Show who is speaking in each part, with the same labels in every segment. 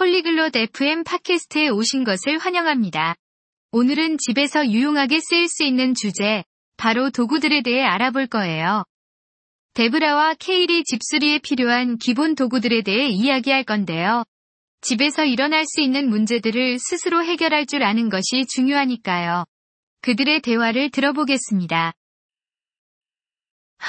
Speaker 1: 폴리글롯 FM 팟캐스트에 오신 것을 환영합니다. 오늘은 집에서 유용하게 쓰일 수 있는 주제, 바로 도구들에 대해 알아볼 거예요. 데브라와 케일이 집수리에 필요한 기본 도구들에 대해 이야기할 건데요. 집에서 일어날 수 있는 문제들을 스스로 해결할 줄 아는 것이 중요하니까요. 그들의 대화를 들어보겠습니다.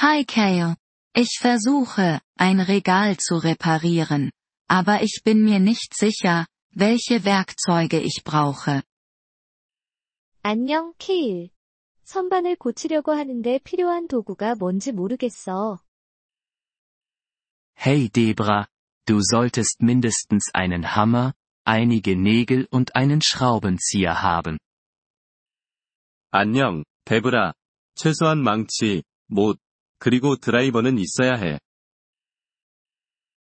Speaker 2: Hi Kale. Ich versuche, ein Regal zu reparieren, aber ich bin mir nicht sicher, welche Werkzeuge ich brauche.
Speaker 3: 안녕, 케일. 선반을 고치려고 하는데 필요한 도구가 뭔지 모르겠어.
Speaker 4: Hey Debra, du solltest mindestens einen Hammer, einige Nägel und einen Schraubenzieher haben.
Speaker 5: 안녕, 데브라. 최소한 망치, 못, 그리고 드라이버는 있어야 해.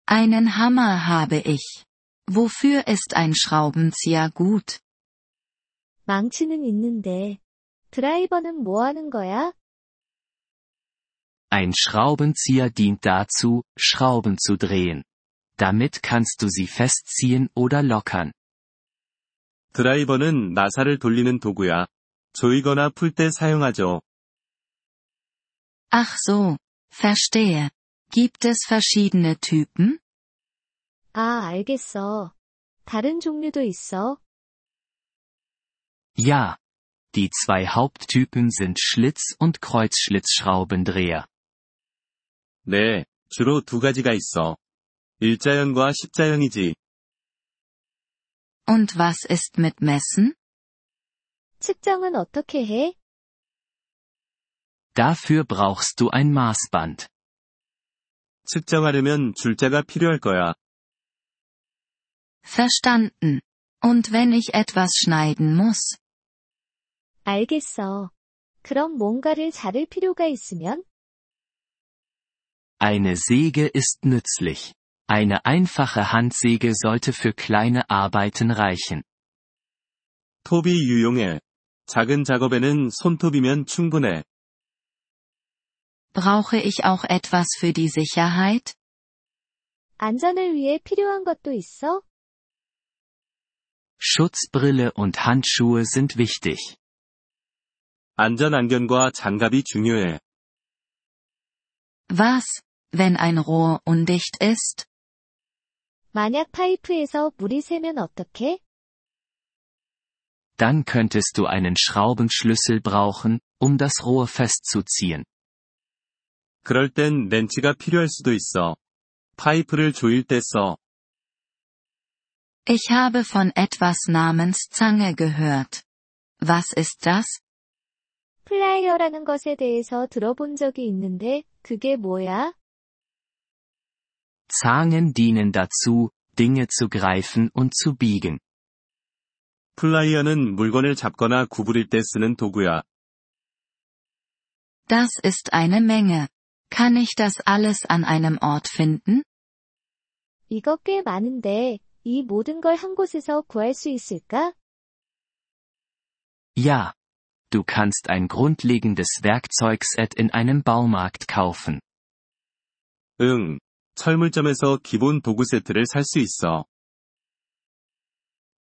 Speaker 2: Einen Hammer habe ich. Wofür ist ein Schraubenzieher gut?
Speaker 3: 망치는 있는데. 드라이버는 뭐 하는 거야?
Speaker 4: Ein Schraubenzieher dient dazu, Schrauben zu drehen. Damit kannst du sie festziehen oder lockern.
Speaker 5: 드라이버는 나사를 돌리는 도구야. 조이거나 풀 때 사용하죠.
Speaker 2: Ach so, verstehe. Gibt es verschiedene Typen?
Speaker 3: 아, 알겠어. 다른 종류도 있어.
Speaker 4: Ja. Die zwei Haupttypen sind Schlitz- und Kreuzschlitzschraubendreher.
Speaker 5: 네, 주로 두 가지가 있어. 일자형과 십자형이지.
Speaker 2: Und was ist mit Messen?
Speaker 3: 측정은 어떻게 해?
Speaker 4: Dafür brauchst du ein Maßband.
Speaker 5: 측정하려면 줄자가 필요할 거야.
Speaker 2: Verstanden. Und wenn ich etwas schneiden muss?
Speaker 3: 알겠어. 그럼 뭔가를 자를 필요가 있으면?
Speaker 4: Eine Säge ist nützlich. Eine einfache Handsäge sollte für kleine Arbeiten reichen.
Speaker 5: 톱이 유용해. 작은 작업에는 손톱이면 충분해.
Speaker 2: Brauche ich auch etwas für die Sicherheit?
Speaker 3: 안전을 위해 필요한 것도 있어?
Speaker 4: Schutzbrille und Handschuhe sind wichtig.
Speaker 5: 안전 안경과 장갑이 중요해.
Speaker 2: Was, wenn ein Rohr undicht ist?
Speaker 3: 만약 파이프에서 물이 새면 어떡해?
Speaker 4: Dann könntest du einen Schraubenschlüssel brauchen, um das Rohr festzuziehen.
Speaker 5: 그럴 땐 렌치가 필요할 수도 있어. 파이프를 조일 때 써.
Speaker 2: Ich habe von etwas namens Zange gehört. Was ist das?
Speaker 3: 플라이어라는 것에 대해서 들어본 적이 있는데, 그게 뭐야?
Speaker 4: Zangen dienen dazu, Dinge zu greifen und zu biegen.
Speaker 5: 플라이어는 물건을 잡거나 구부릴 때 쓰는 도구야.
Speaker 2: Das ist eine Menge. Kann ich das alles an einem Ort finden?
Speaker 3: 이거 꽤 많은데, 이 모든 걸 한 곳에서 구할 수 있을까?
Speaker 4: Ja. Du kannst ein grundlegendes Werkzeugset in einem Baumarkt kaufen.
Speaker 5: 응. 철물점에서 기본 도구 세트를 살 수 있어.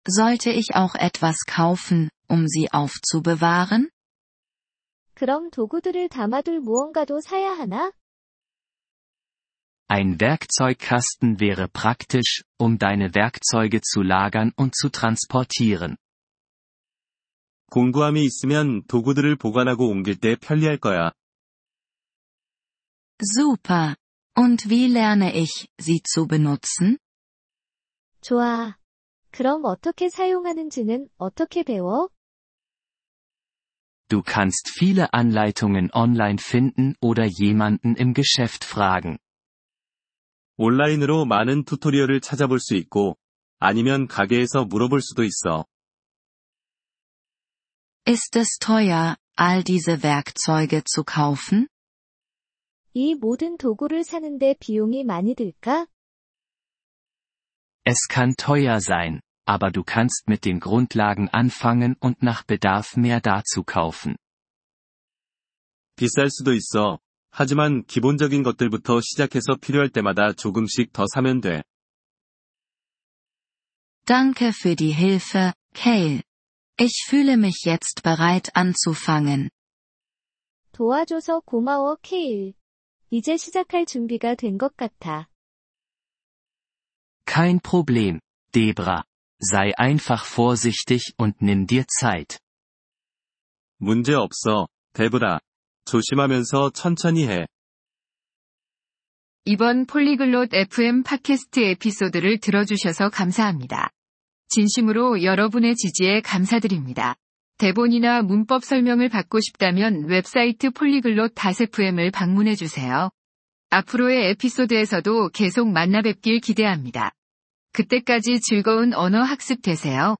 Speaker 2: Sollte ich auch etwas kaufen, um sie aufzubewahren?
Speaker 3: 그럼 도구들을 담아둘 무언가도 사야 하나?
Speaker 4: Ein Werkzeugkasten wäre praktisch, um deine Werkzeuge zu lagern und zu transportieren.
Speaker 5: 공구함이 있으면 도구들을 보관하고 옮길 때 편리할 거야.
Speaker 2: Super. Und wie lerne ich, sie zu benutzen?
Speaker 3: 좋아. 그럼 어떻게 사용하는지는 어떻게 배워?
Speaker 4: Du kannst viele Anleitungen online finden oder jemanden im Geschäft fragen.
Speaker 5: 온라인으로 많은 튜토리얼을 찾아볼 수 있고, 아니면 가게에서 물어볼 수도 있어.
Speaker 2: Ist es teuer, all diese Werkzeuge zu kaufen?
Speaker 3: 이 모든 도구를 사는데 비용이 많이 들까?
Speaker 4: Es kann teuer sein, aber du kannst mit den Grundlagen anfangen und nach Bedarf mehr dazu kaufen.
Speaker 5: 비쌀 수도 있어. 하지만 기본적인 것들부터 시작해서 필요할 때마다 조금씩 더 사면 돼.
Speaker 2: Danke für die Hilfe, Kale. Ich fühle mich jetzt bereit anzufangen.
Speaker 3: 도와줘서 고마워, 케일. 이제 시작할 준비가 된 것 같아.
Speaker 4: Kein Problem, Debra. Sei einfach vorsichtig und nimm dir Zeit.
Speaker 5: 문제 없어, 데브라. 조심하면서 천천히 해.
Speaker 1: 이번 폴리글롯 FM 팟캐스트 에피소드를 들어주셔서 감사합니다. 진심으로 여러분의 지지에 감사드립니다. 대본이나 문법 설명을 받고 싶다면 웹사이트 폴리글롯 FM을 방문해주세요. 앞으로의 에피소드에서도 계속 만나 뵙길 기대합니다. 그때까지 즐거운 언어 학습 되세요.